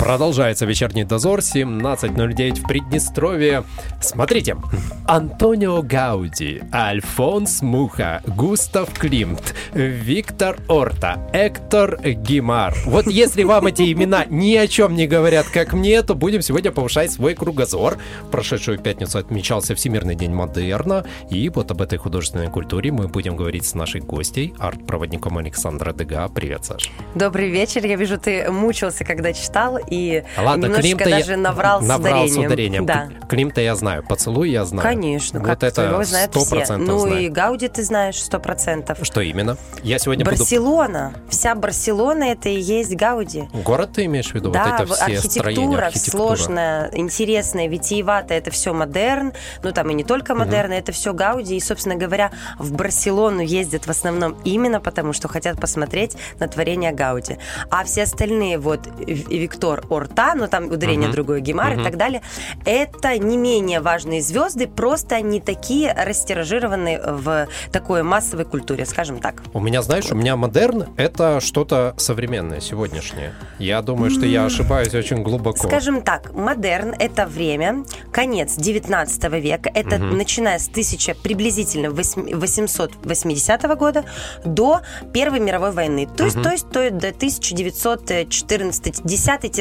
Продолжается вечерний дозор, 17.09 в Приднестровье. Смотрите, Антонио Гауди, Альфонс Муха, Густав Климт, Виктор Орта, Эктор Гимар. Вот если вам эти имена ни о чем не говорят, как мне, то будем сегодня повышать свой кругозор. Прошедшую пятницу отмечался Всемирный день модерна, и вот об этой художественной культуре мы будем говорить с нашей гостей, арт-проводником Александра Дега. Привет, Саш. Добрый вечер. Я вижу, ты мучился, когда читал, и Ладно, немножечко даже я... наврал, наврал с ударением. с ударением. Да. Климта я знаю, поцелуй я знаю. Конечно, вот это твоего знают все. Ну знаю. и Гауди ты знаешь сто процентов. Что именно? Я сегодня буду... Барселона. Вся Барселона это и есть Гауди. Город ты имеешь в виду? да, вот это все архитектура, строения, архитектура. сложная, интересная, витиеватая, это все модерн, ну там и не только модерн, это все Гауди, и, собственно говоря, в Барселону ездят в основном именно потому, что хотят посмотреть на творение Гауди. А все остальные, вот, Виктор Орта, ну там ударение Мгм. другое, Гемар Мгм. и так далее, это не менее важные звезды, просто они такие растиражированные в такой массовой культуре, скажем так. У меня, знаешь, у меня модерн — это что-то современное, сегодняшнее. Я думаю, что я ошибаюсь очень глубоко. Скажем так, модерн – это время, конец 19 века, это начиная с 1000, приблизительно 880 года до Первой мировой войны. То есть, то есть, то есть до 1914,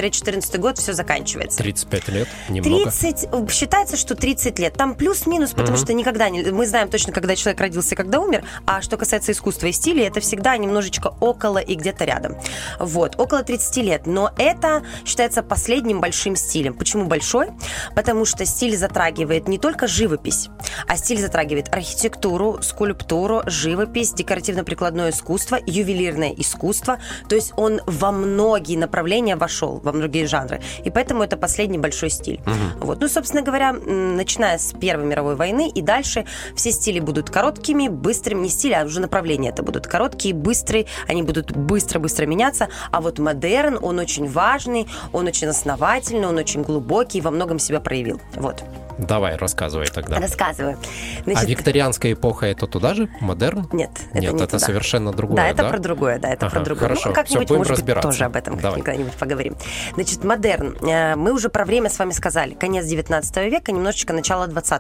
10-14 год все заканчивается. 35 лет, немного. 30, считается, что 30 лет. Там плюс-минус, потому что никогда не... Мы знаем точно, когда человек родился когда умер. А что касается искусства и стиля, это всегда немножечко около и где-то рядом. Вот, около 30 лет. Но это считается последним большим стилем. Почему большой? Потому что стиль затрагивает не только живопись, а стиль затрагивает архитектуру, скульптуру, живопись, декоративно-прикладное искусство, ювелирное искусство. То есть он во многие направления вошел, во многие жанры. И поэтому это последний большой стиль. Вот. Ну, собственно говоря, начиная с Первой мировой войны и дальше все стили будут короткими, быстрыми, не стили, а уже направления это будут короткие, быстрые, они будут быстро-быстро меняться. А вот модерн, он очень важный, он очень основательный, он очень глубокий во многом себя проявил. Вот. Давай, рассказывай тогда. Рассказываю. А Значит, викторианская эпоха — это туда же? Модерн? Нет, это Нет, не это туда. совершенно другое, Да, это да? про другое, да, это Ага, про другое. хорошо. Ну, как-нибудь, будем может быть, тоже об этом Давай. когда-нибудь поговорим. Значит, модерн. Э, Мы уже про время с вами сказали. Конец 19 века, немножечко начало 20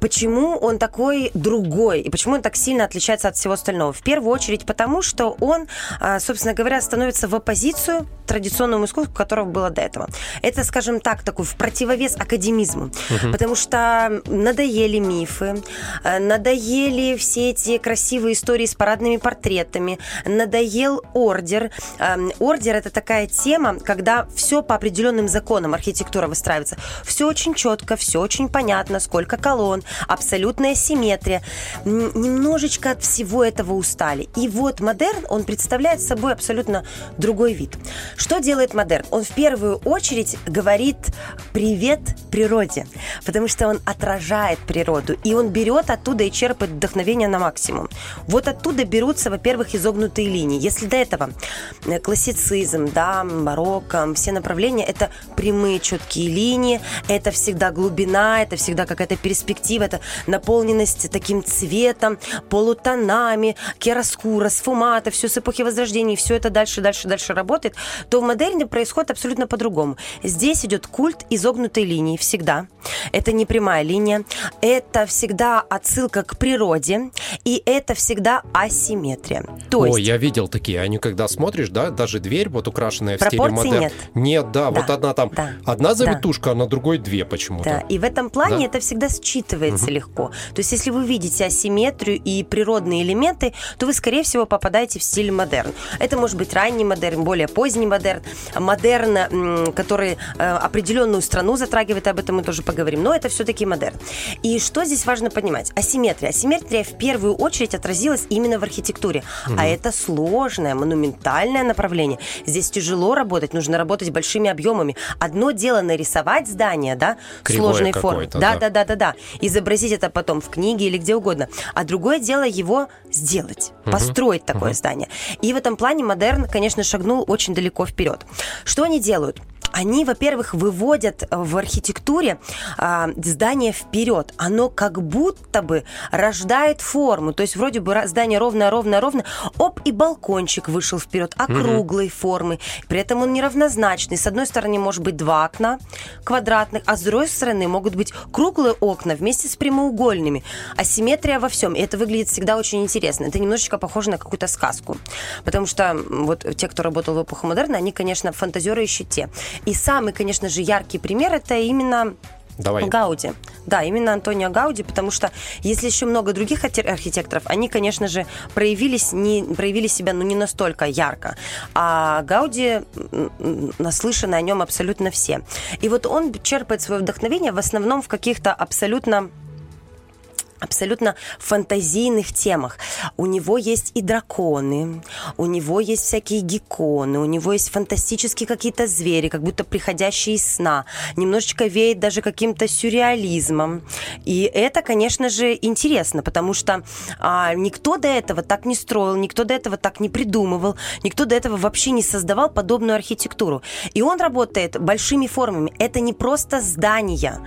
Почему он такой другой? И почему он так сильно отличается от всего остального? В первую очередь потому, что он, э, собственно говоря, становится в оппозицию традиционному искусству, которого было до этого. Это, скажем так, такой в противовес академизму. Потому что надоели мифы, э, надоели все эти красивые истории с парадными портретами, надоел ордер. Эм, Ордер это такая тема, когда все по определенным законам архитектура выстраивается. Все очень четко, все очень понятно, сколько колонн, абсолютная симметрия. Немножечко от всего этого устали. И вот модерн, он представляет собой абсолютно другой вид. Что делает модерн? Он в первую очередь говорит привет природе, потому что он отражает природу, и он берет оттуда и черпает вдохновение на максимум. Вот оттуда берутся, во-первых, изогнутые линии. Если до этого э, классицизм, да, барокко, все направления это прямые четкие линии, это всегда глубина, это всегда какая-то перспектива, это наполненность таким цветом, полутонами, кераскура, сфумата, все с эпохи Возрождения, все это дальше, дальше, дальше работает, то в модерне происходит абсолютно по-другому. Здесь идет культ изогнутой линии всегда. Это не прямая линия, это всегда отсылка к природе, и это всегда асимметрия. То есть Ой, я видел такие. Они когда смотришь, да, даже дверь вот украшенная в стиле модерн. нет. Нет, да, вот Да, одна там, да, одна завитушка, а на другой две почему-то. Да, и в этом плане Да? это всегда считывается легко. То есть, если вы видите асимметрию и природные элементы, то вы, скорее всего, попадаете в стиль модерн. Это может быть ранний модерн, более поздний модерн, модерн, который э, определенную страну затрагивает, об этом мы тоже поговорим, но это все-таки модерн. И что здесь важно понимать? Асимметрия. Асимметрия в первую очередь отразилась именно в архитектуре. А это сложное, монументальное направление. Здесь тяжело работать, нужно работать большими объемами. Одно дело нарисовать здание, да, Кривое сложной формы. Да, да. да, да, да, да. Изобразить это потом в книге или где угодно. А другое дело его сделать, построить такое здание. И в этом плане модерн, конечно, шагнул очень далеко вперед. Что они делают? Они, во-первых, выводят в архитектуре а, здание вперед. Оно как будто бы рождает форму. То есть вроде бы здание ровное, ровное, ровное. Оп, и балкончик вышел вперед, округлой угу. формы. При этом он неравнозначный. С одной стороны может быть два окна квадратных, а с другой стороны могут быть круглые окна вместе с прямоугольными. Асимметрия во всем. И это выглядит всегда очень интересно. Это немножечко похоже на какую-то сказку. Потому что вот те, кто работал в эпоху модерна, они, конечно, фантазеры еще те. И самый, конечно же, яркий пример это именно Давай. Гауди. Да, именно Антонио Гауди, потому что если еще много других архитекторов, они, конечно же, проявились, не, проявили себя ну, не настолько ярко. А Гауди, наслышаны о нем абсолютно все. И вот он черпает свое вдохновение в основном в каких-то абсолютно абсолютно фантазийных темах. У него есть и драконы, у него есть всякие гекконы, у него есть фантастические какие-то звери, как будто приходящие из сна. Немножечко веет даже каким-то сюрреализмом. И это, конечно же, интересно, потому что а, никто до этого так не строил, никто до этого так не придумывал, никто до этого вообще не создавал подобную архитектуру. И он работает большими формами. Это не просто здания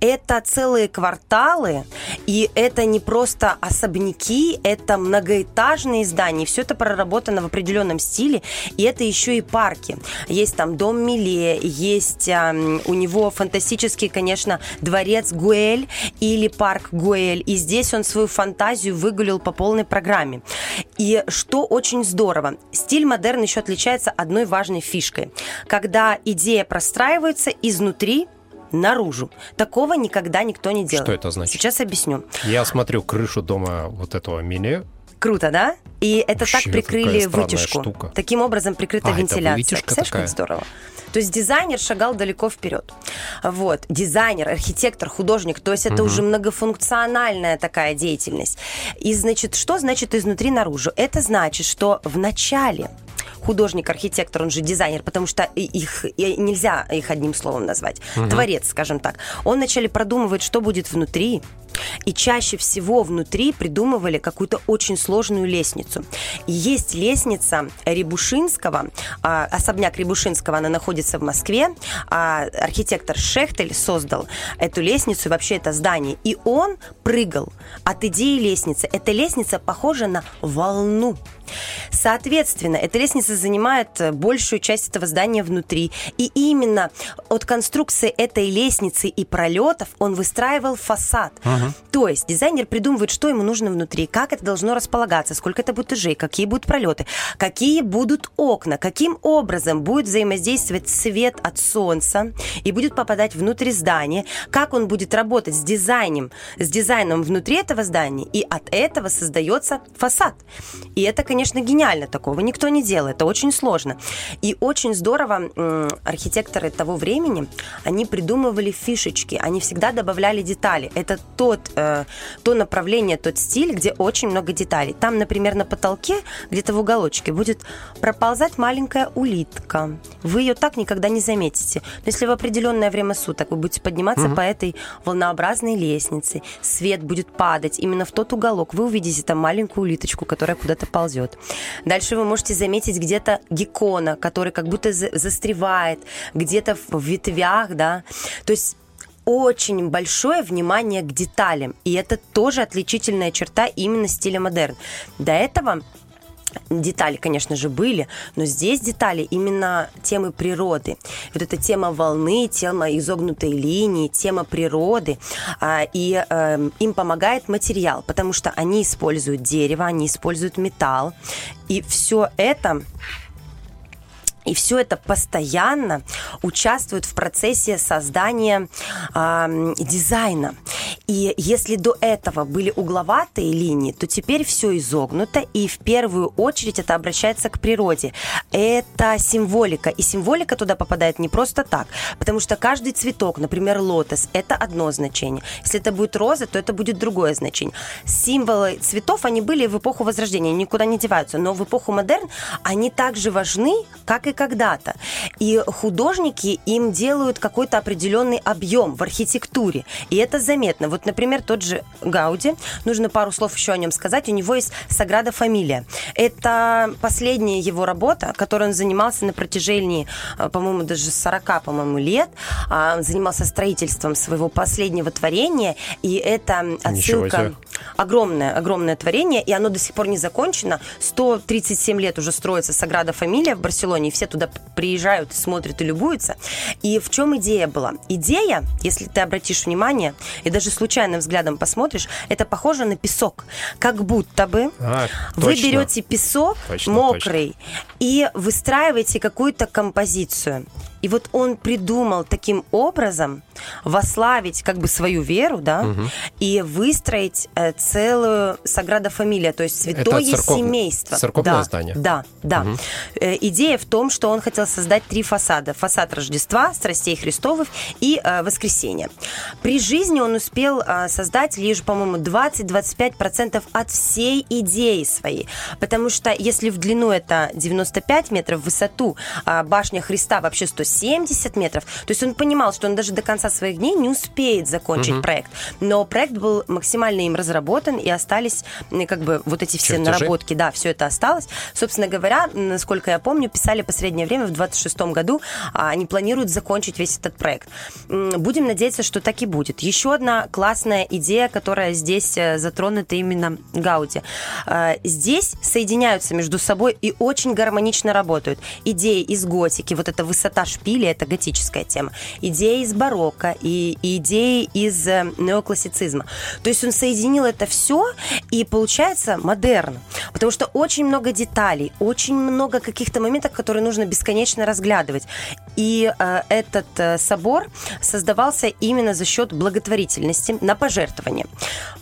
это целые кварталы, и это не просто особняки, это многоэтажные здания. Все это проработано в определенном стиле, и это еще и парки. Есть там дом Миле, есть а, у него фантастический, конечно, дворец Гуэль или парк Гуэль, и здесь он свою фантазию выгулил по полной программе. И что очень здорово, стиль модерн еще отличается одной важной фишкой. Когда идея простраивается изнутри, наружу. Такого никогда никто не делал. Что это значит? Сейчас объясню. Я смотрю крышу дома вот этого Миле. Круто, да? И это Вообще, так прикрыли вытяжку. Штука. Таким образом прикрыта а, вентиляция. Представляешь, как здорово? То есть дизайнер шагал далеко вперед. Вот. Дизайнер, архитектор, художник, то есть это угу. уже многофункциональная такая деятельность. И значит, что значит изнутри наружу? Это значит, что в начале художник, архитектор, он же дизайнер, потому что их нельзя их одним словом назвать. Угу. Творец, скажем так. Он вначале продумывает, что будет внутри, и чаще всего внутри придумывали какую-то очень сложную лестницу. И есть лестница Рябушинского, а, особняк Рябушинского, она находится в Москве, а архитектор Шехтель создал эту лестницу вообще это здание. И он прыгал от идеи лестницы. Эта лестница похожа на волну. Соответственно, эта лестница занимает э, большую часть этого здания внутри. И именно от конструкции этой лестницы и пролетов он выстраивал фасад. Ага. То есть дизайнер придумывает, что ему нужно внутри, как это должно располагаться, сколько это будет этажей, какие будут пролеты, какие будут окна, каким образом будет взаимодействовать свет от солнца и будет попадать внутрь здания, как он будет работать с дизайном, с дизайном внутри этого здания, и от этого создается фасад. И это, конечно, конечно, гениально. Такого никто не делает. Это очень сложно. И очень здорово архитекторы того времени, они придумывали фишечки, они всегда добавляли детали. Это тот, э, то направление, тот стиль, где очень много деталей. Там, например, на потолке, где-то в уголочке, будет проползать маленькая улитка. Вы ее так никогда не заметите. Но если в определенное время суток вы будете подниматься угу. по этой волнообразной лестнице, свет будет падать именно в тот уголок, вы увидите там маленькую улиточку, которая куда-то ползет идет. Дальше вы можете заметить где-то геккона, который как будто застревает, где-то в ветвях, да. То есть очень большое внимание к деталям. И это тоже отличительная черта именно стиля модерн. До этого Детали, конечно же, были, но здесь детали именно темы природы. Вот эта тема волны, тема изогнутой линии, тема природы. А, и э, им помогает материал, потому что они используют дерево, они используют металл. И все это и все это постоянно участвует в процессе создания э, дизайна. И если до этого были угловатые линии, то теперь все изогнуто, и в первую очередь это обращается к природе. Это символика, и символика туда попадает не просто так, потому что каждый цветок, например, лотос, это одно значение. Если это будет роза, то это будет другое значение. Символы цветов, они были в эпоху Возрождения, никуда не деваются, но в эпоху модерн они также важны, как и когда-то. И художники им делают какой-то определенный объем в архитектуре, и это заметно Вот, например, тот же Гауди, нужно пару слов еще о нем сказать, у него есть Саграда Фамилия. Это последняя его работа, которой он занимался на протяжении, э, по-моему, даже 40, по-моему, лет. А, занимался строительством своего последнего творения, и это отсылка... Огромное, огромное творение, и оно до сих пор не закончено. 137 лет уже строится Саграда Фамилия в Барселоне, и все туда приезжают, смотрят и любуются. И в чем идея была? Идея, если ты обратишь внимание, и даже случайным взглядом посмотришь, это похоже на песок. Как будто бы А, вы точно. берете песок Точно, мокрый и выстраиваете какую-то композицию. И вот он придумал таким образом вославить как бы свою веру, да, и выстроить э, целую Саграда Фамилия, то есть святое церков- семейство. церковное да, здание? Да, да. Э, идея в том, что он хотел создать три фасада. Фасад Рождества, Страстей Христовых и э, Воскресения. При жизни он успел э, создать лишь, по-моему, 20-25% от всей идеи своей. Потому что если в длину это 95 метров, в высоту а башня Христа вообще 170 метров, то есть он понимал, что он даже до конца своих дней не успеет закончить проект. Но проект был максимально им разработан, и остались как бы вот эти все Чертежи? наработки, да, все это осталось. Собственно говоря, насколько я помню, писали последнее время, в 26 году, а, они планируют закончить весь этот проект. Будем надеяться, что так и будет. Еще одна классная идея, которая здесь э, затронута именно Гауди. Э, Здесь соединяются между собой и очень гармонично работают. Идеи из готики, вот эта высота шпиля, это готическая тема. Идеи из барокко и, и идеи из э, неоклассицизма. То есть он соединил это все, и получается модерн. Потому что очень много деталей, очень много каких-то моментов, которые нужно бесконечно разглядывать. И э, этот э, собор создавался именно за счет благотворительности на пожертвования.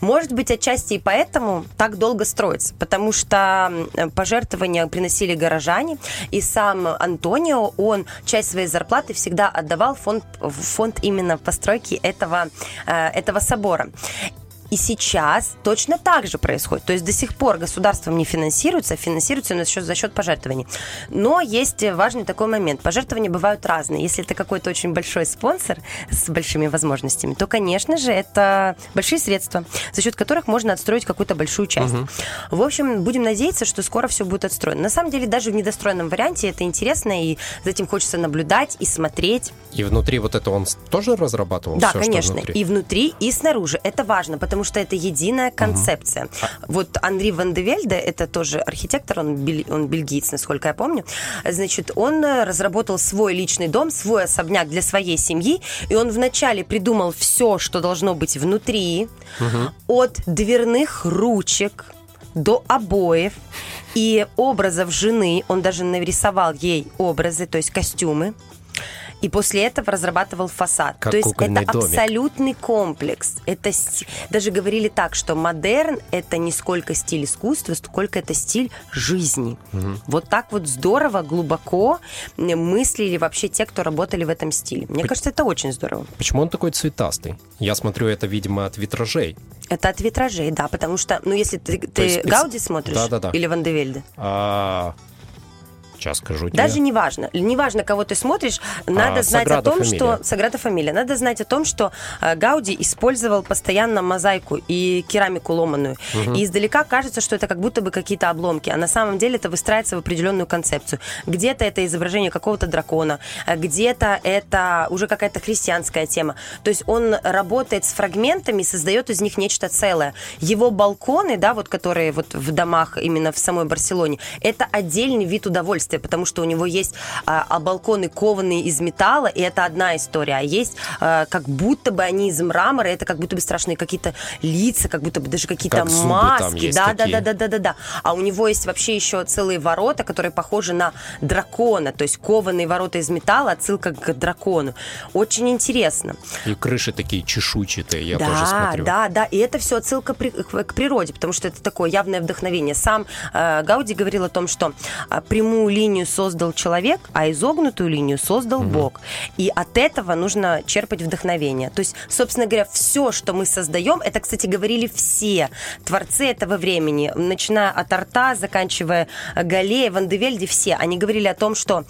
Может быть, отчасти и поэтому так долго строится, потому что пожертвования приносили горожане, и сам Антонио, он часть своей зарплаты всегда отдавал фонд, фонд именно постройки этого, э, этого собора. И сейчас точно так же происходит. То есть до сих пор государством не финансируется, а финансируется за счет, за счет пожертвований. Но есть важный такой момент. Пожертвования бывают разные. Если это какой-то очень большой спонсор с большими возможностями, то, конечно же, это большие средства, за счет которых можно отстроить какую-то большую часть. В общем, будем надеяться, что скоро все будет отстроено. На самом деле, даже в недостроенном варианте это интересно, и за этим хочется наблюдать и смотреть. И внутри вот это он тоже разрабатывал? Да, что конечно. внутри? И внутри, и снаружи. Это важно, потому что это единая концепция. Вот Анри Ван де Вельде, это тоже архитектор, он, бель- он бельгиец, насколько я помню. Значит, он э, разработал свой личный дом, свой особняк для своей семьи, и он вначале придумал все, что должно быть внутри, от дверных ручек до обоев и образов жены. Он даже нарисовал ей образы, то есть костюмы. И после этого разрабатывал фасад. Как То есть это домик. абсолютный комплекс. Это даже говорили так, что модерн это не сколько стиль искусства, сколько это стиль жизни. Вот так вот здорово, глубоко мыслили вообще те, кто работали в этом стиле. Мне кажется, это очень здорово. Почему он такой цветастый? Я смотрю, это, видимо, от витражей. Это от витражей, да, потому что, ну, если ты, ты есть Гауди смотришь Да-да-да. или Ван де Вельде, А, Сейчас скажу тебе. Даже не важно. Не важно, кого ты смотришь, надо А, знать Саграда о том, Фамилия. что... Саграда Фамилия. Надо знать о том, что э, Гауди использовал постоянно мозаику и керамику ломаную. И издалека кажется, что это как будто бы какие-то обломки, а на самом деле это выстраивается в определенную концепцию. Где-то это изображение какого-то дракона, а где-то это уже какая-то христианская тема. То есть он работает с фрагментами, создает из них нечто целое. Его балконы, да, вот которые вот в домах именно в самой Барселоне, это отдельный вид удовольствия, потому что у него есть а, а, балконы кованые из металла, и это одна история, а есть а, как будто бы они из мрамора, это как будто бы страшные какие-то лица, как будто бы даже какие-то маски, да, да, да, да, да, да, да. А у него есть вообще еще целые ворота, которые похожи на дракона, то есть кованые ворота из металла, отсылка к дракону. Очень интересно. И крыши такие чешуйчатые, я да, тоже смотрю. да, да, и это все отсылка при- к, к природе, потому что это такое явное вдохновение. Сам э, Гауди говорил о том, что а, прямую линию создал человек, а изогнутую линию создал Бог. И от этого нужно черпать вдохновение. То есть, собственно говоря, все, что мы создаем, это, кстати, говорили все творцы этого времени, начиная от Арта, заканчивая э, Галея, Вандевельди, все. Они говорили о том, что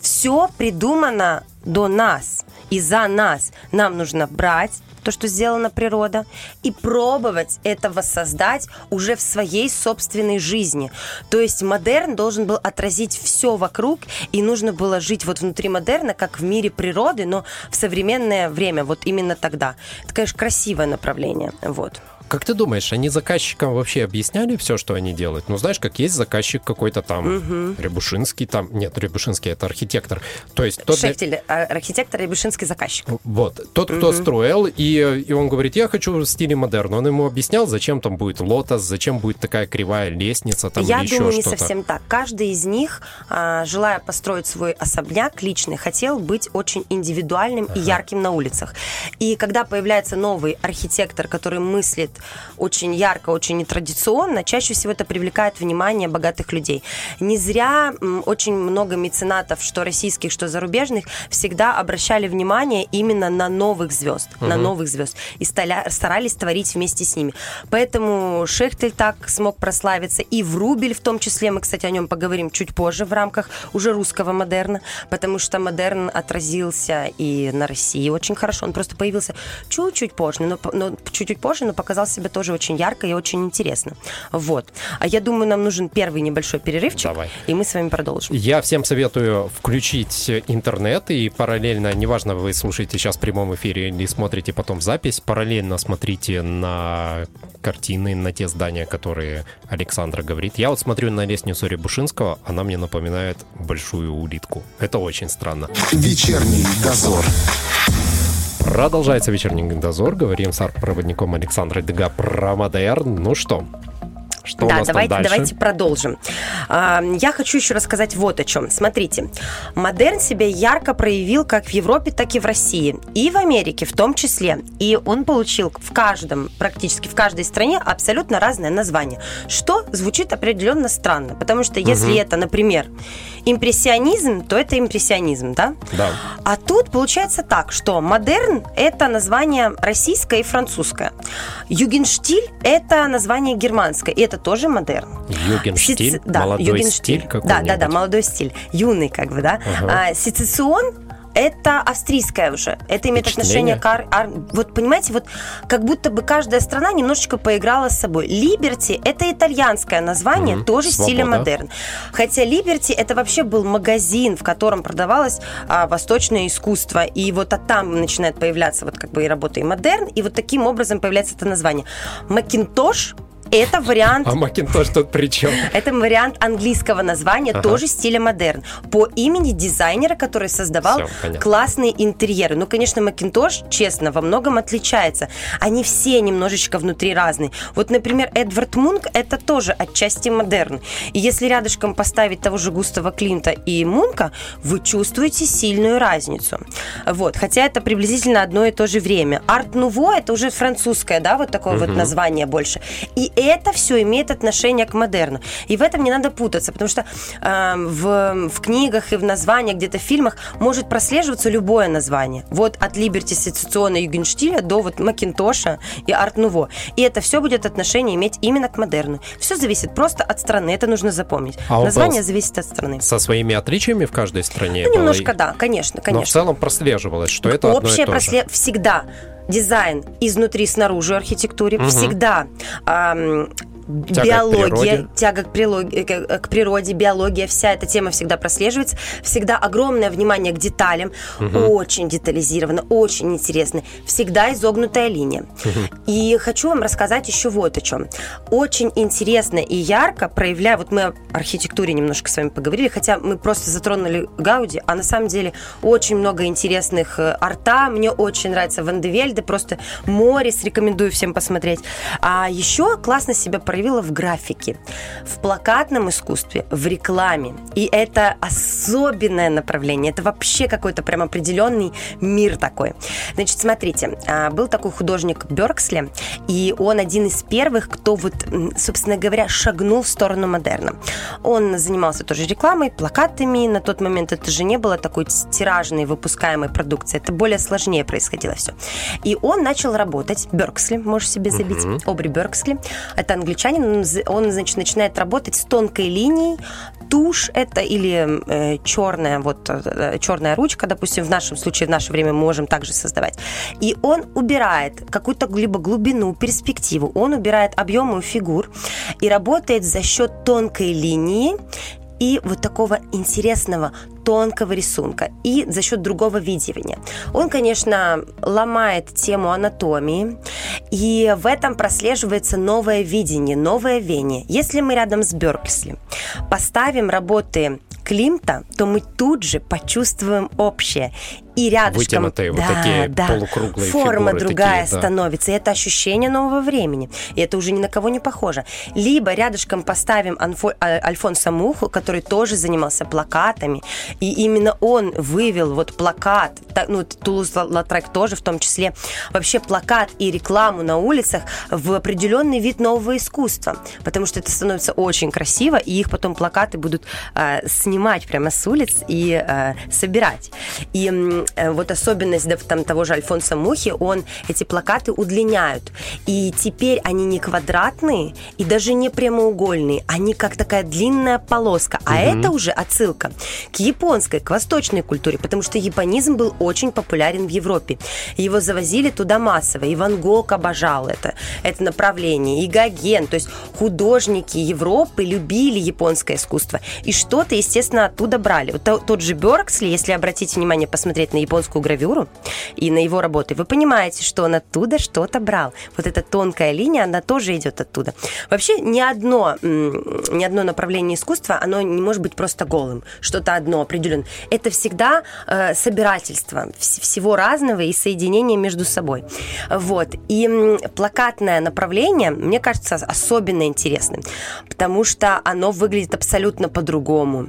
все придумано до нас и за нас. Нам нужно брать то, что сделана природа, и пробовать это воссоздать уже в своей собственной жизни. То есть модерн должен был отразить все вокруг, и нужно было жить вот внутри модерна, как в мире природы, но в современное время, вот именно тогда. Это, конечно, красивое направление. Вот. Как ты думаешь, они заказчикам вообще объясняли все, что они делают? Ну, знаешь, как есть заказчик какой-то там, угу. Рябушинский там, нет, Рябушинский это архитектор. То есть тот... Шефтель, а, архитектор, Рябушинский заказчик. Вот, тот, кто угу. строил, и, и он говорит, я хочу в стиле модерн. Он ему объяснял, зачем там будет лотос, зачем будет такая кривая лестница там Я или думаю, еще не совсем так. Каждый из них, а, желая построить свой особняк личный, хотел быть очень индивидуальным ага. и ярким на улицах. И когда появляется новый архитектор, который мыслит очень ярко, очень нетрадиционно, чаще всего это привлекает внимание богатых людей. Не зря очень много меценатов, что российских, что зарубежных, всегда обращали внимание именно на новых звезд, угу. на новых звезд, и старались творить вместе с ними. Поэтому Шехтель так смог прославиться, и Врубель в том числе, мы, кстати, о нем поговорим чуть позже в рамках уже русского модерна, потому что модерн отразился и на России очень хорошо, он просто появился чуть-чуть позже, но, но чуть-чуть позже, но показал себя тоже очень ярко и очень интересно. Вот. А я думаю, нам нужен первый небольшой перерывчик, Давай. и мы с вами продолжим. Я всем советую включить интернет и параллельно, неважно, вы слушаете сейчас в прямом эфире или смотрите потом запись, параллельно смотрите на картины, на те здания, которые Александра говорит. Я вот смотрю на лестницу Рябушинского, она мне напоминает большую улитку. Это очень странно. Вечерний дозор. Продолжается вечерний дозор. Говорим с арт-проводником Александрой Дега про модерн. Ну что, что да, у нас давайте, давайте продолжим. А, я хочу еще рассказать вот о чем. Смотрите, модерн себя ярко проявил как в Европе, так и в России. И в Америке в том числе. И он получил в каждом, практически в каждой стране абсолютно разное название. Что звучит определенно странно. Потому что если угу. это, например, импрессионизм, то это импрессионизм, да? Да. А тут получается так, что модерн – это название российское и французское. Югенштиль – это название германское. И это тоже модерн. Югенштиль, да, молодой югенштиль. стиль Да, да, да, молодой стиль, юный как бы, да. Ага. А, сецессион это австрийская уже. Это имеет отношение к... Ар... Ар... Вот понимаете, вот как будто бы каждая страна немножечко поиграла с собой. Либерти – это итальянское название, mm-hmm. тоже Свобода. стиля модерн. Хотя Либерти – это вообще был магазин, в котором продавалось а, восточное искусство. И вот а там начинает появляться вот как бы и работа и модерн, и вот таким образом появляется это название. Макинтош это вариант... А Макинтош тут при чем? Это вариант английского названия, ага. тоже стиля модерн. По имени дизайнера, который создавал Все, классные интерьеры. Ну, конечно, Макинтош, честно, во многом отличается. Они все немножечко внутри разные. Вот, например, Эдвард Мунк – это тоже отчасти модерн. И если рядышком поставить того же Густава Клинта и Мунка, вы чувствуете сильную разницу. Вот. Хотя это приблизительно одно и то же время. Арт-нуво – это уже французское, да, вот такое угу. вот название больше. И это все имеет отношение к модерну. И в этом не надо путаться, потому что э, в, в книгах и в названиях, где-то в фильмах может прослеживаться любое название. Вот от Либерти Сецециона Югенштиля до вот Макинтоша и Арт Нуво. И это все будет отношение иметь именно к модерну. Все зависит просто от страны, это нужно запомнить. А Название зависит от страны. Со своими отличиями в каждой стране? Ну, немножко, и... да, конечно, конечно. Но в целом прослеживалось, что это Общее одно и то же. всегда дизайн изнутри снаружи архитектуре, угу. всегда эм, Тяга биология, к тяга к, прилоги, к, природе, биология, вся эта тема всегда прослеживается. Всегда огромное внимание к деталям, угу. очень детализировано, очень интересно. Всегда изогнутая линия. Угу. И хочу вам рассказать еще вот о чем. Очень интересно и ярко проявляя, вот мы о архитектуре немножко с вами поговорили, хотя мы просто затронули Гауди, а на самом деле очень много интересных э, арта. Мне очень нравится Вандевельде, просто море, рекомендую всем посмотреть. А еще классно себя проявила в графике, в плакатном искусстве, в рекламе. И это особенное направление. Это вообще какой-то прям определенный мир такой. Значит, смотрите, а, был такой художник Берксли, и он один из первых, кто вот, собственно говоря, шагнул в сторону модерна. Он занимался тоже рекламой, плакатами. На тот момент это же не было такой тиражной выпускаемой продукции. Это более сложнее происходило все. И он начал работать, Берксли, можешь себе забить, угу. Обри Берксли. Это англичанин, он, значит, начинает работать с тонкой линией, тушь это или э, черная, вот э, черная ручка, допустим, в нашем случае, в наше время мы можем также создавать. И он убирает какую-то либо глубину, перспективу, он убирает объемы фигур и работает за счет тонкой линии и вот такого интересного тонкого рисунка и за счет другого видения. Он, конечно, ломает тему анатомии, и в этом прослеживается новое видение, новое вение. Если мы рядом с Берксли поставим работы Климта, то мы тут же почувствуем общее и рядышком... Вытянутые да, вот такие да, полукруглые Форма фигуры другая такие, да. становится, и это ощущение нового времени. И это уже ни на кого не похоже. Либо рядышком поставим Анфо, а, Альфонса Муху, который тоже занимался плакатами, и именно он вывел вот плакат, ну, Тулуз Латрек тоже в том числе, вообще плакат и рекламу на улицах в определенный вид нового искусства, потому что это становится очень красиво, и их потом плакаты будут э, снимать прямо с улиц и э, собирать. И вот особенность да, там, того же Альфонса Мухи, он эти плакаты удлиняют. И теперь они не квадратные и даже не прямоугольные, они как такая длинная полоска. А угу. это уже отсылка к японской, к восточной культуре, потому что японизм был очень популярен в Европе. Его завозили туда массово, и Ван Гог обожал это, это направление, и Гоген, то есть художники Европы любили японское искусство, и что-то, естественно, оттуда брали. Вот тот же Бёрксли, если обратить внимание, посмотреть на японскую гравюру и на его работы, вы понимаете, что он оттуда что-то брал. Вот эта тонкая линия, она тоже идет оттуда. Вообще ни одно, ни одно направление искусства, оно не может быть просто голым. Что-то одно определенное. Это всегда э, собирательство всего разного и соединение между собой. Вот. И плакатное направление, мне кажется, особенно интересным, потому что оно выглядит абсолютно по-другому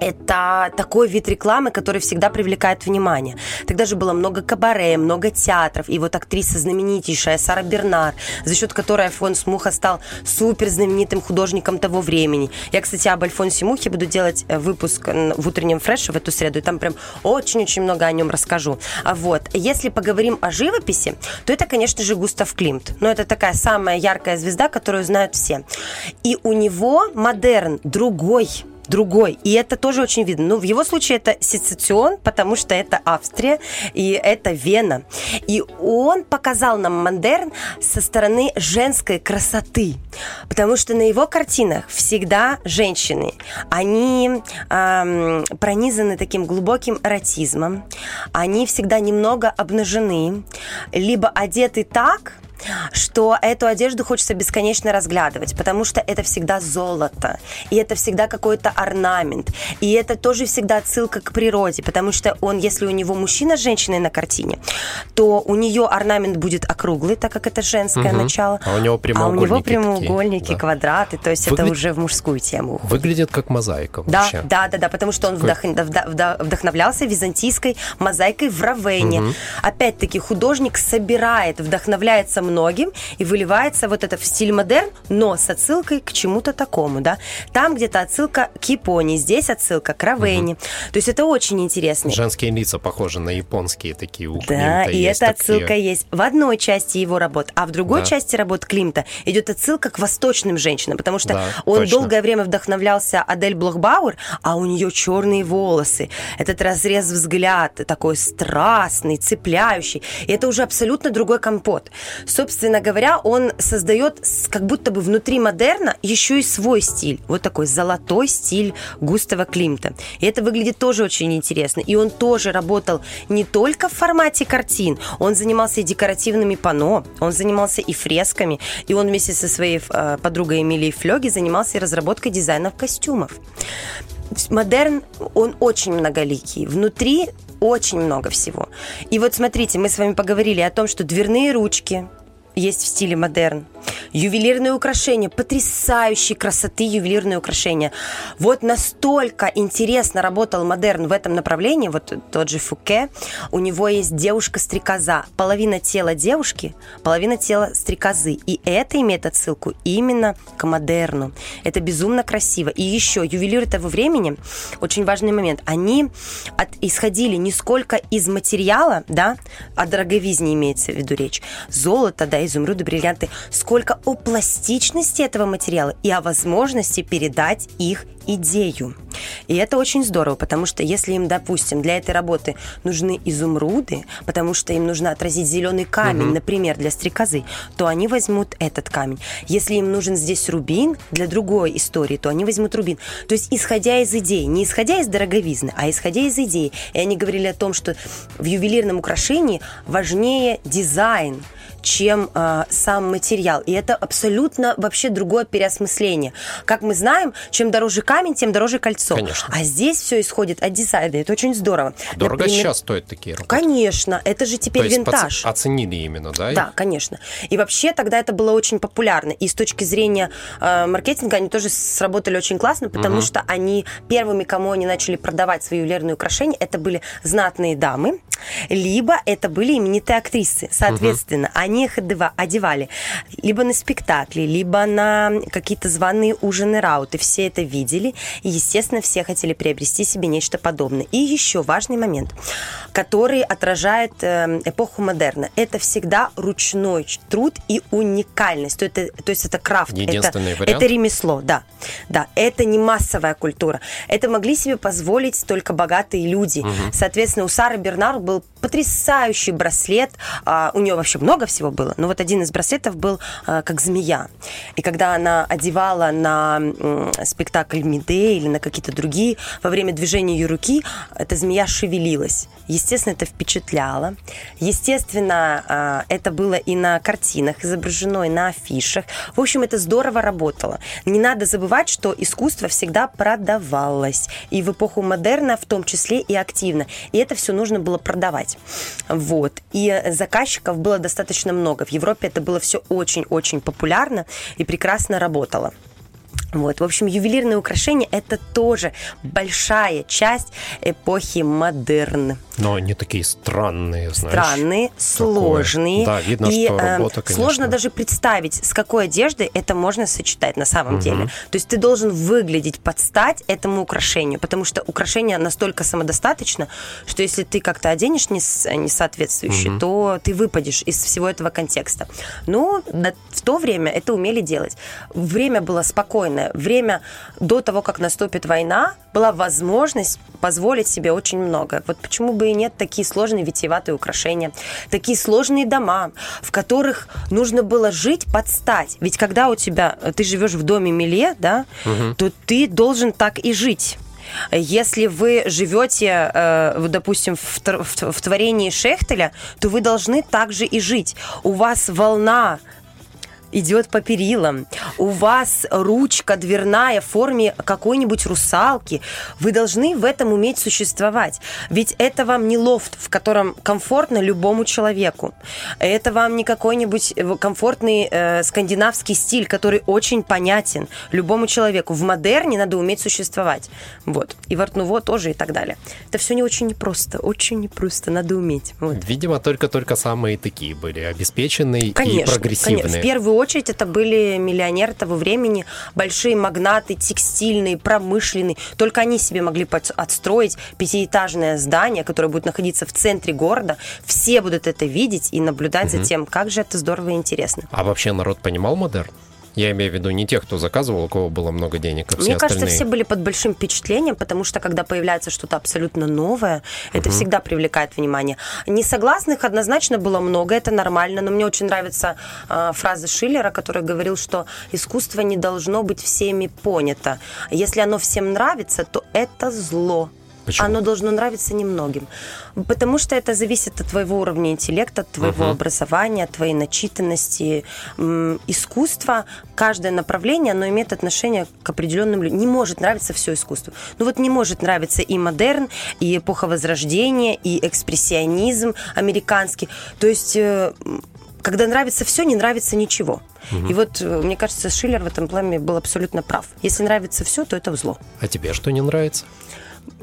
это такой вид рекламы, который всегда привлекает внимание. Тогда же было много кабаре, много театров, и вот актриса знаменитейшая Сара Бернар, за счет которой Альфонс Муха стал супер знаменитым художником того времени. Я, кстати, об Альфонсе Мухе буду делать э, выпуск в утреннем фреше в эту среду, и там прям очень-очень много о нем расскажу. А вот, если поговорим о живописи, то это, конечно же, Густав Климт. Но это такая самая яркая звезда, которую знают все. И у него модерн другой, другой. И это тоже очень видно. Ну, в его случае это сецессион, потому что это Австрия и это Вена. И он показал нам модерн со стороны женской красоты. Потому что на его картинах всегда женщины. Они эм, пронизаны таким глубоким эротизмом. Они всегда немного обнажены. Либо одеты так, что эту одежду хочется бесконечно разглядывать, потому что это всегда золото, и это всегда какой-то орнамент, и это тоже всегда отсылка к природе, потому что он, если у него мужчина с женщиной на картине, то у нее орнамент будет округлый, так как это женское угу. начало, а у него прямоугольники, а у него прямоугольники такие, да. квадраты, то есть Выгля... это уже в мужскую тему. Выглядит как мозаика да, вообще. Да, да, да, потому что он вдох... вдохновлялся византийской мозаикой в Равене. Угу. Опять-таки художник собирает, вдохновляется многим, и выливается вот это в стиль модерн, но с отсылкой к чему-то такому, да. Там где-то отсылка к Японии, здесь отсылка к Равене. Угу. То есть это очень интересно. Женские лица похожи на японские такие у Да, и эта отсылка такие... есть в одной части его работ, а в другой да. части работ Климта идет отсылка к восточным женщинам, потому что да, он точно. долгое время вдохновлялся Адель Блохбауэр, а у нее черные волосы, этот разрез взгляд такой страстный, цепляющий, и это уже абсолютно другой компот собственно говоря, он создает как будто бы внутри модерна еще и свой стиль. Вот такой золотой стиль Густава Климта. И это выглядит тоже очень интересно. И он тоже работал не только в формате картин, он занимался и декоративными панно, он занимался и фресками, и он вместе со своей э, подругой Эмилией Флёги занимался и разработкой дизайнов костюмов. Модерн, он очень многоликий. Внутри очень много всего. И вот смотрите, мы с вами поговорили о том, что дверные ручки, есть в стиле модерн. Ювелирные украшения, потрясающей красоты ювелирные украшения. Вот настолько интересно работал модерн в этом направлении, вот тот же Фуке, у него есть девушка-стрекоза, половина тела девушки, половина тела стрекозы. И это имеет отсылку именно к модерну. Это безумно красиво. И еще ювелиры того времени, очень важный момент, они от, исходили не сколько из материала, да, о дороговизне имеется в виду речь, золото, да, изумруды, бриллианты, сколько о пластичности этого материала и о возможности передать их идею. И это очень здорово, потому что если им, допустим, для этой работы нужны изумруды, потому что им нужно отразить зеленый камень, угу. например, для стрекозы, то они возьмут этот камень. Если им нужен здесь рубин для другой истории, то они возьмут рубин. То есть, исходя из идей, не исходя из дороговизны, а исходя из идей. И они говорили о том, что в ювелирном украшении важнее дизайн, чем э, сам материал. И это абсолютно вообще другое переосмысление. Как мы знаем, чем дороже камень, тем дороже кольцо. Конечно. А здесь все исходит от дизайна. Это очень здорово. Дорого Например, сейчас стоят такие работы. Конечно. Это же теперь То винтаж. оценили именно, да? Да, конечно. И вообще тогда это было очень популярно. И с точки зрения э, маркетинга они тоже сработали очень классно, потому угу. что они первыми, кому они начали продавать свои ювелирные украшения, это были знатные дамы, либо это были именитые актрисы. Соответственно, угу. они их одевали либо на спектакли, либо на какие-то званые ужины рауты. Все это видели, и, естественно, все хотели приобрести себе нечто подобное. И еще важный момент, который отражает э, эпоху модерна. Это всегда ручной труд и уникальность. То, это, то есть это крафт, это, это ремесло, да. Да, это не массовая культура. Это могли себе позволить только богатые люди. Угу. Соответственно, у Сары Бернар был потрясающий браслет. А, у нее вообще много всего было, но вот один из браслетов был а, как змея. И когда она одевала на спектакль Миде или на какие-то другие, во время движения ее руки эта змея шевелилась. Естественно, это впечатляло. Естественно, а, это было и на картинах изображено, и на афишах. В общем, это здорово работало. Не надо забывать, что искусство всегда продавалось. И в эпоху модерна в том числе и активно. И это все нужно было продавать. Вот. И заказчиков было достаточно много. В Европе это было все очень-очень популярно и прекрасно работало. Вот, в общем, ювелирные украшения – это тоже большая часть эпохи модерн. Но они такие странные, знаешь. Странные, сложные. Да, видно, и, что э, работа, конечно. Сложно даже представить, с какой одеждой это можно сочетать на самом угу. деле. То есть ты должен выглядеть под стать этому украшению, потому что украшение настолько самодостаточно, что если ты как-то оденешь не, не соответствующий, угу. то ты выпадешь из всего этого контекста. Но в то время это умели делать. Время было спокойное спокойное. Время до того, как наступит война, была возможность позволить себе очень много. Вот почему бы и нет такие сложные витиеватые украшения, такие сложные дома, в которых нужно было жить под стать. Ведь когда у тебя, ты живешь в доме Миле, да, угу. то ты должен так и жить. Если вы живете, э, допустим, в творении Шехтеля, то вы должны также и жить. У вас волна идет по перилам, у вас ручка дверная в форме какой-нибудь русалки, вы должны в этом уметь существовать. Ведь это вам не лофт, в котором комфортно любому человеку. Это вам не какой-нибудь э, комфортный э, скандинавский стиль, который очень понятен любому человеку. В модерне надо уметь существовать. Вот. И в Артнуво тоже и так далее. Это все не очень непросто, очень непросто, надо уметь. Вот. Видимо, только-только самые такие были обеспеченные конечно, и прогрессивные. Конечно. В первую очередь это были миллионеры того времени, большие магнаты, текстильные, промышленные. Только они себе могли отстроить пятиэтажное здание, которое будет находиться в центре города. Все будут это видеть и наблюдать угу. за тем, как же это здорово и интересно. А вообще народ понимал модерн? Я имею в виду не тех, кто заказывал, у кого было много денег, а все Мне остальные. кажется, все были под большим впечатлением, потому что когда появляется что-то абсолютно новое, это угу. всегда привлекает внимание. Несогласных однозначно было много, это нормально, но мне очень нравится э, фраза Шиллера, который говорил, что искусство не должно быть всеми понято. Если оно всем нравится, то это зло. Почему? Оно должно нравиться немногим. Потому что это зависит от твоего уровня интеллекта, от твоего uh-huh. образования, от твоей начитанности. Искусство, каждое направление, оно имеет отношение к определенным людям. Не может нравиться все искусство. Ну вот не может нравиться и модерн, и эпоха Возрождения, и экспрессионизм американский. То есть э, когда нравится все, не нравится ничего. И вот, э, мне кажется, Шиллер в этом плане был абсолютно прав. Если нравится все, то это зло. А тебе что не нравится?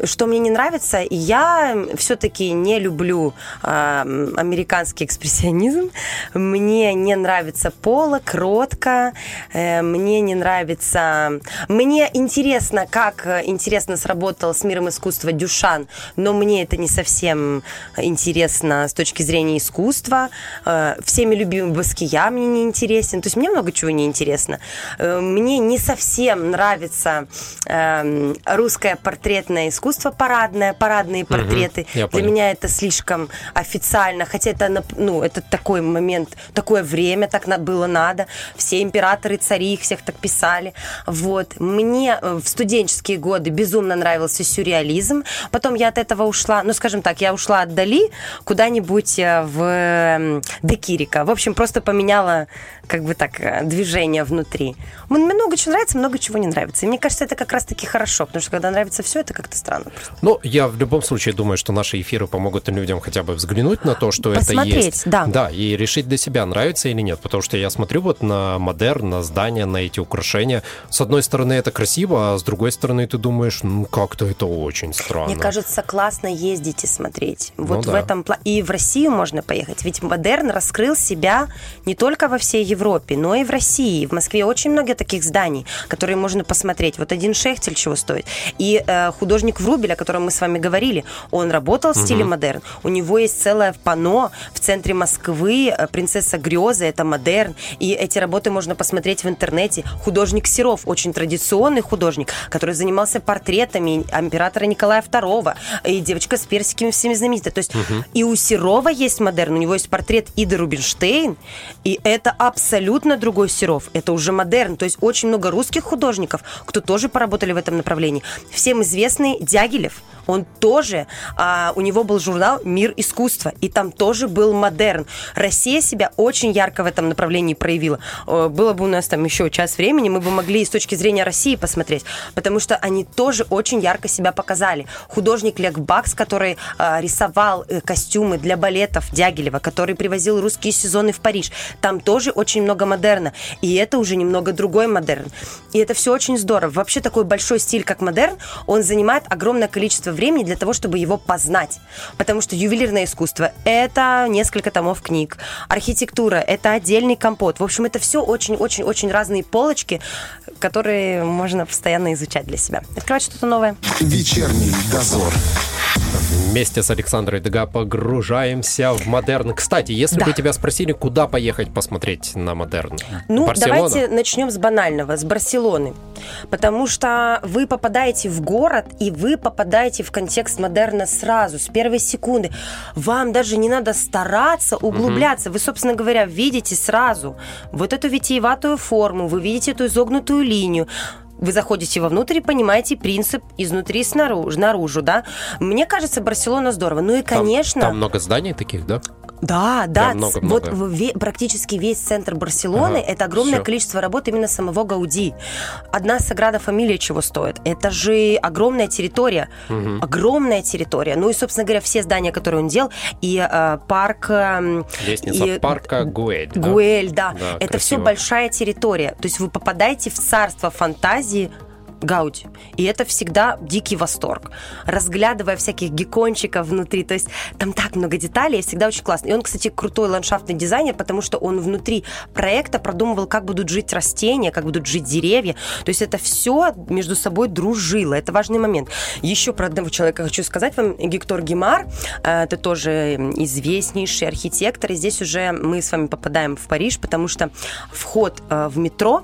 Что мне не нравится, я все-таки не люблю э, американский экспрессионизм. Мне не нравится Пола, кротко. Э, мне не нравится... Мне интересно, как э, интересно сработал с миром искусства Дюшан, но мне это не совсем интересно с точки зрения искусства. Э, всеми любимый Баския мне не интересен. То есть мне много чего не интересно. Э, мне не совсем нравится э, русское портретное искусство искусство парадное, парадные портреты. Угу, Для понял. меня это слишком официально, хотя это, ну, это такой момент, такое время, так было надо. Все императоры, цари, их всех так писали. Вот. Мне э, в студенческие годы безумно нравился сюрреализм. Потом я от этого ушла, ну, скажем так, я ушла от Дали куда-нибудь э, в Декирика. В общем, просто поменяла как бы так, э, движение внутри. Мне много чего нравится, много чего не нравится. И мне кажется, это как раз-таки хорошо, потому что когда нравится все, это как-то странно. Просто. Ну, я в любом случае думаю, что наши эфиры помогут людям хотя бы взглянуть на то, что Посмотреть, это есть. да. Да, и решить для себя, нравится или нет. Потому что я смотрю вот на модерн, на здания, на эти украшения. С одной стороны, это красиво, а с другой стороны, ты думаешь, ну, как-то это очень странно. Мне кажется, классно ездить и смотреть. Вот ну, в да. этом плане. И в Россию можно поехать. Ведь модерн раскрыл себя не только во всей Европе, но и в России. В Москве очень много таких зданий, которые можно посмотреть. Вот один Шехтель чего стоит. И э, художник Врубель, о котором мы с вами говорили, он работал в стиле угу. модерн. У него есть целое пано в центре Москвы, э, «Принцесса грезы», это модерн. И эти работы можно посмотреть в интернете. Художник Серов, очень традиционный художник, который занимался портретами императора Николая II и девочка с персиками всеми знаменитая. То есть угу. и у Серова есть модерн, у него есть портрет Иды Рубинштейн, и это абсолютно абсолютно другой Серов. Это уже модерн. То есть очень много русских художников, кто тоже поработали в этом направлении. Всем известный Дягилев – он тоже, а, у него был журнал «Мир искусства», и там тоже был модерн. Россия себя очень ярко в этом направлении проявила. Было бы у нас там еще час времени, мы бы могли с точки зрения России посмотреть, потому что они тоже очень ярко себя показали. Художник Лег Бакс, который а, рисовал э, костюмы для балетов Дягилева, который привозил русские сезоны в Париж, там тоже очень много модерна, и это уже немного другой модерн. И это все очень здорово. Вообще такой большой стиль, как модерн, он занимает огромное количество времени для того, чтобы его познать. Потому что ювелирное искусство – это несколько томов книг. Архитектура – это отдельный компот. В общем, это все очень-очень-очень разные полочки, которые можно постоянно изучать для себя. Открывать что-то новое. Вечерний дозор. Вместе с Александрой Дега погружаемся в модерн. Кстати, если да. бы тебя спросили, куда поехать посмотреть на модерн? Ну, Барселона? давайте начнем с банального, с Барселоны. Потому что вы попадаете в город, и вы попадаете в контекст модерна сразу, с первой секунды. Вам даже не надо стараться, углубляться. Угу. Вы, собственно говоря, видите сразу вот эту витиеватую форму, вы видите эту изогнутую линию вы заходите вовнутрь и понимаете принцип изнутри снаружи, наружу, да. Мне кажется, Барселона здорово. Ну и, конечно... Там, там много зданий таких, да? Да, да. Много, вот ве- практически весь центр Барселоны ага, это огромное все. количество работ именно самого Гауди. Одна Саграда Фамилия чего стоит? Это же огромная территория. Угу. Огромная территория. Ну и, собственно говоря, все здания, которые он делал, и э, парк... Э, Лестница и, парка Гуэль. Гуэль, да. да. да это красиво. все большая территория. То есть вы попадаете в царство фантазии Гауди. И это всегда дикий восторг. Разглядывая всяких геккончиков внутри, то есть там так много деталей, всегда очень классно. И он, кстати, крутой ландшафтный дизайнер, потому что он внутри проекта продумывал, как будут жить растения, как будут жить деревья. То есть это все между собой дружило. Это важный момент. Еще про одного человека хочу сказать вам. Гектор Гимар, э, это тоже известнейший архитектор. И здесь уже мы с вами попадаем в Париж, потому что вход э, в метро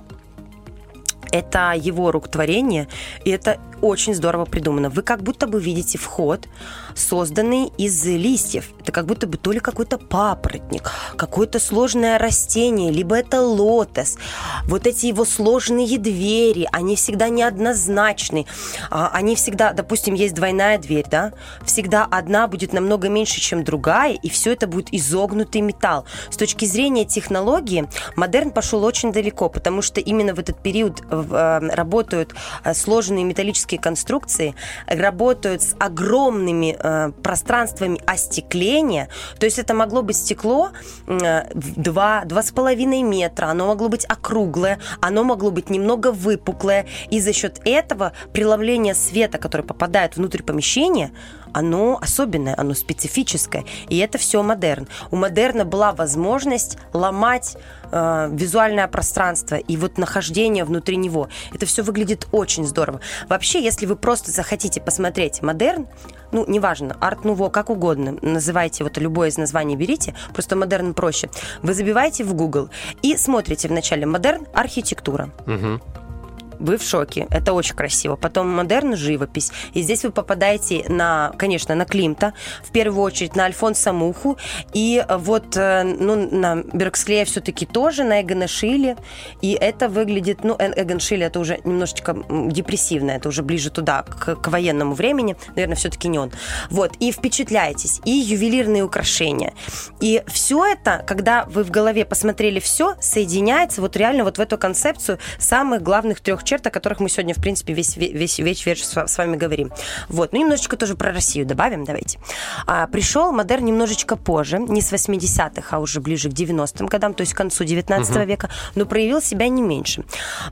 это его рук творение, и это очень здорово придумано. Вы как будто бы видите вход, созданный из листьев. Это как будто бы то ли какой-то папоротник, какое-то сложное растение, либо это лотос. Вот эти его сложные двери, они всегда неоднозначны. А, они всегда, допустим, есть двойная дверь, да, всегда одна будет намного меньше, чем другая, и все это будет изогнутый металл. С точки зрения технологии, модерн пошел очень далеко, потому что именно в этот период э, работают э, сложные металлические металлические конструкции работают с огромными э, пространствами остекления. То есть это могло быть стекло э, 2-2,5 метра, оно могло быть округлое, оно могло быть немного выпуклое. И за счет этого преломление света, который попадает внутрь помещения, оно особенное, оно специфическое. И это все модерн. У модерна была возможность ломать э, визуальное пространство и вот нахождение внутри него. Это все выглядит очень здорово. Вообще, если вы просто захотите посмотреть модерн, ну, неважно, арт-нуво, как угодно, называйте, вот любое из названий берите, просто модерн проще. Вы забиваете в Google и смотрите вначале модерн архитектура. Мгм. Вы в шоке. Это очень красиво. Потом модерн живопись. И здесь вы попадаете на, конечно, на Климта, в первую очередь на Альфонса Муху. И вот э, ну, на Бергсклея все-таки тоже, на Эгона. И это выглядит, ну, Э- Эгон это уже немножечко депрессивно, это уже ближе туда, к, к военному времени. Наверное, все-таки не он. Вот. И впечатляетесь. И ювелирные украшения. И все это, когда вы в голове посмотрели все, соединяется вот реально вот в эту концепцию самых главных трех черт, о которых мы сегодня, в принципе, весь, ве- весь, весь вечер с ва- с вами говорим. Вот. Ну, немножечко тоже про Россию добавим, давайте. А, пришел модерн немножечко позже, не с 80-х, а уже ближе к 90-м годам, то есть к концу 19 века, но проявил себя не меньше.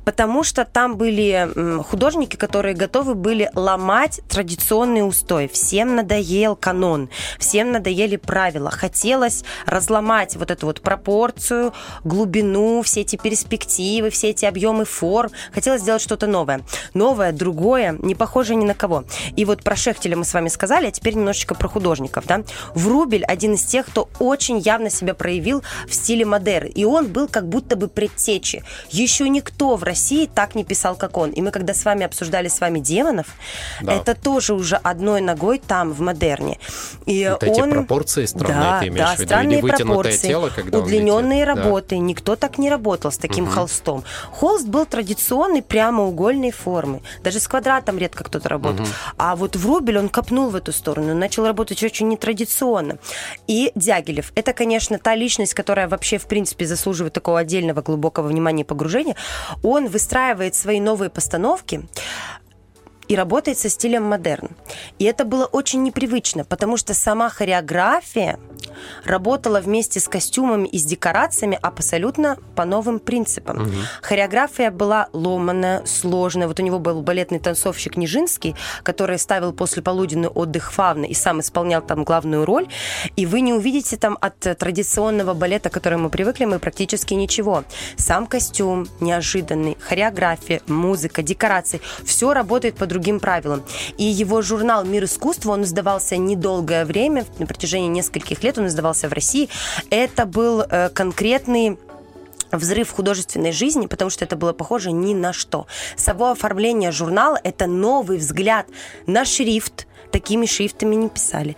Потому что там были художники, которые готовы были ломать традиционные устои. Всем надоел канон, всем надоели правила. Хотелось разломать вот эту вот пропорцию, глубину, все эти перспективы, все эти объемы форм. Хотелось сделать что-то новое. Новое, другое, не похожее ни на кого. И вот про Шехтеля мы с вами сказали, а теперь немножечко про художников. Да? Врубель один из тех, кто очень явно себя проявил в стиле модерн. И он был как будто бы предтечи. Еще никто в России так не писал, как он. И мы когда с вами обсуждали с вами демонов, Да. это тоже уже одной ногой там, в модерне. И Вот эти он... пропорции странные да, ты имеешь да, в виду? Или странные вытянутое пропорции, тело, когда удлиненные летит? Да. работы. Никто так не работал с таким холстом. Холст был традиционной прямоугольной формы. Даже с квадратом редко кто-то работал. А вот Врубель, он копнул в эту сторону, начал работать очень нетрадиционно. И Дягилев, это, конечно, та личность, которая вообще, в принципе, заслуживает такого отдельного глубокого внимания и погружения. Он выстраивает свои новые постановки и работает со стилем модерн. И это было очень непривычно, потому что сама хореография работала вместе с костюмами и с декорациями абсолютно по новым принципам. Хореография была ломаная, сложная. Вот у него был балетный танцовщик Нижинский, который ставил после полуденный отдых фавны и сам исполнял там главную роль. И вы не увидите там от традиционного балета, к которому мы привыкли, мы практически ничего. Сам костюм неожиданный, хореография, музыка, декорации, все работает по другим правилам. И его журнал «Мир искусства», он издавался недолгое время, на протяжении нескольких лет он издавался в России. Это был э, конкретный взрыв художественной жизни, потому что это было похоже ни на что. Само оформление журнала – это новый взгляд на шрифт. Такими шрифтами не писали.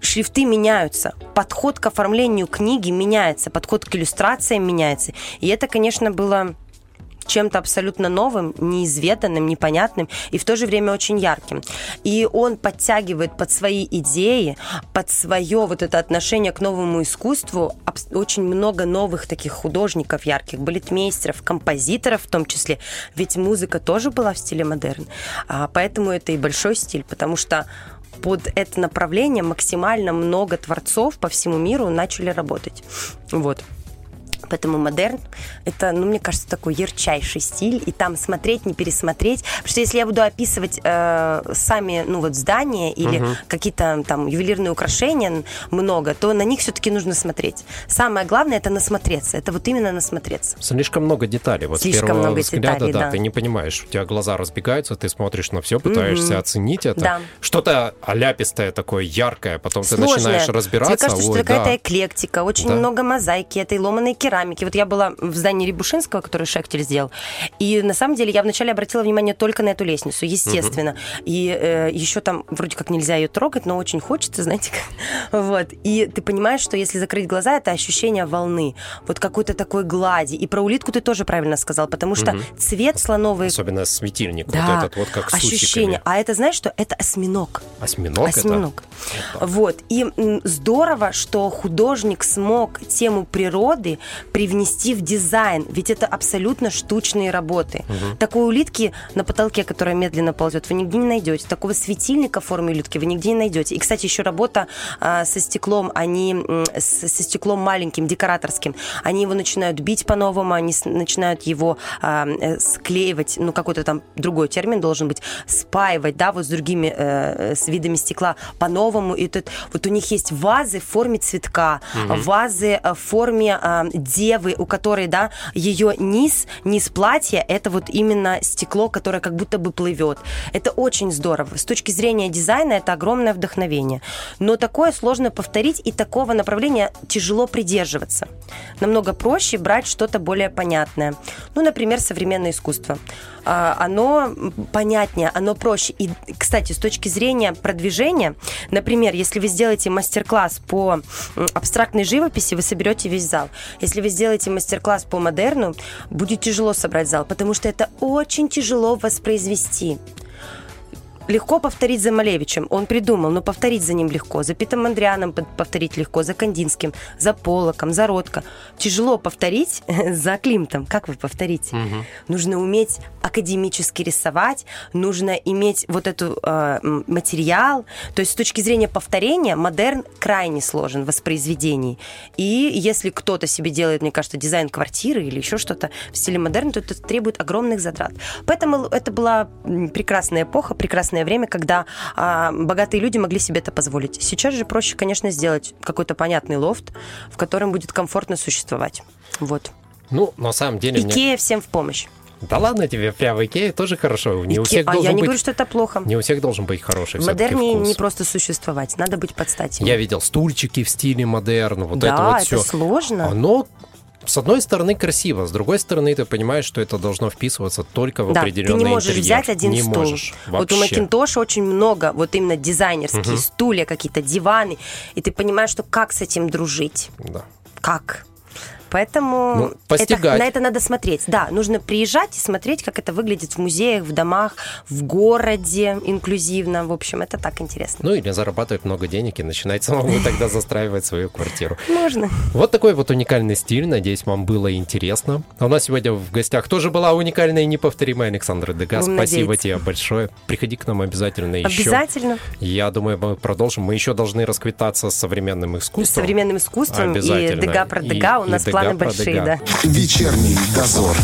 Шрифты меняются, подход к оформлению книги меняется, подход к иллюстрациям меняется. И это, конечно, было чем-то абсолютно новым, неизведанным, непонятным и в то же время очень ярким. И он подтягивает под свои идеи, под свое вот это отношение к новому искусству очень много новых таких художников ярких, балетмейстеров, композиторов в том числе. Ведь музыка тоже была в стиле модерн. А, поэтому это и большой стиль, потому что под это направление максимально много творцов по всему миру начали работать. Вот. Поэтому модерн – это, ну, мне кажется, такой ярчайший стиль, и там смотреть, не пересмотреть. Потому что если я буду описывать э, сами, ну, вот здания или какие-то там ювелирные украшения много, то на них все-таки нужно смотреть. Самое главное – это насмотреться. Это вот именно насмотреться. Слишком много деталей. Вот Слишком с первого много взгляда, деталей, да, да. ты не понимаешь, у тебя глаза разбегаются, ты смотришь на все, пытаешься оценить это. Да. Что-то аляпистое такое, яркое, потом ты Сложное. начинаешь разбираться. Тебе кажется, что ой, какая-то да. эклектика, очень Да. много мозаики, этой ломаной керамики. Вот я была в здании Рябушинского, который Шехтель сделал, и на самом деле я вначале обратила внимание только на эту лестницу, естественно. И э, еще там вроде как нельзя ее трогать, но очень хочется, знаете, как. Вот. И ты понимаешь, что если закрыть глаза, это ощущение волны, вот какой-то такой глади. И про улитку ты тоже правильно сказал, потому что цвет слоновой Особенно светильник да, вот этот вот, как с ощущение. усиками. А это знаешь что? Это осьминог. Осьминог, это? Осьминог. Вот. И здорово, что художник смог тему природы привнести в дизайн, ведь это абсолютно штучные работы. Такой улитки на потолке, которая медленно ползет, вы нигде не найдете. Такого светильника в форме улитки вы нигде не найдете. И, кстати, еще работа а, со стеклом, они со стеклом маленьким, декораторским, они его начинают бить по-новому, они начинают его а, э, склеивать, ну какой-то там другой термин должен быть, спаивать, да, вот с другими э, с видами стекла по-новому. И тут, вот у них есть вазы в форме цветка, вазы э, в форме а, девы, у которой, да, ее низ, низ платья, это вот именно стекло, которое как будто бы плывет. Это очень здорово. С точки зрения дизайна это огромное вдохновение. Но такое сложно повторить, и такого направления тяжело придерживаться. Намного проще брать что-то более понятное. Ну, например, современное искусство. А, Оно понятнее, оно проще. И, кстати, с точки зрения продвижения, например, если вы сделаете мастер-класс по абстрактной живописи, вы соберете весь зал. Если вы сделаете мастер-класс по модерну, будет тяжело собрать зал, потому что это очень тяжело воспроизвести. Легко повторить за Малевичем. Он придумал, но повторить за ним легко. За Питом Мандрианом под- повторить легко, за Кандинским, за Полоком, за Ротко. Тяжело повторить за Климтом. Как вы повторите? Нужно уметь академически рисовать, нужно иметь вот эту э, материал. То есть с точки зрения повторения модерн крайне сложен в воспроизведении. И если кто-то себе делает, мне кажется, дизайн квартиры или еще что-то в стиле модерн, то это требует огромных затрат. Поэтому это была прекрасная эпоха, прекрасное время, когда а, богатые люди могли себе это позволить. Сейчас же проще, конечно, сделать какой-то понятный лофт, в котором будет комфортно существовать. Вот. Ну, на самом деле... мне- Икея всем в помощь. Да ладно тебе, прям в Икее тоже хорошо. Не у всех А я должен не быть... говорю, что это плохо. Не у всех должен быть хороший вкус. не просто существовать, надо быть под стать. Я видел стульчики в стиле модерн, вот да, это вот это все. сложно. Оно с одной стороны красиво, с другой стороны ты понимаешь, что это должно вписываться только в Да, определенный ты не можешь интерьер. взять один не стул. Можешь, вот у вообще. Макинтоша очень много, вот именно дизайнерские стулья, какие-то диваны, и ты понимаешь, что как с этим дружить, Да. как. Поэтому Ну, это- на это надо смотреть. Да, нужно приезжать и смотреть, как это выглядит в музеях, в домах, в городе инклюзивно. В общем, это так интересно. Ну или зарабатывать много денег и начинать самому тогда застраивать свою квартиру. Можно. Вот такой вот уникальный стиль. Надеюсь, вам было интересно. А у нас сегодня в гостях тоже была уникальная и неповторимая Александра Дега. Будем Спасибо надеяться. тебе большое. Приходи к нам обязательно еще. Обязательно. Я думаю, мы продолжим. Мы еще должны расквитаться с современным С искусством. современным искусством и Обязательно. Дега про И- Дега у и нас Дега планы большие, да. Вечерний дозор.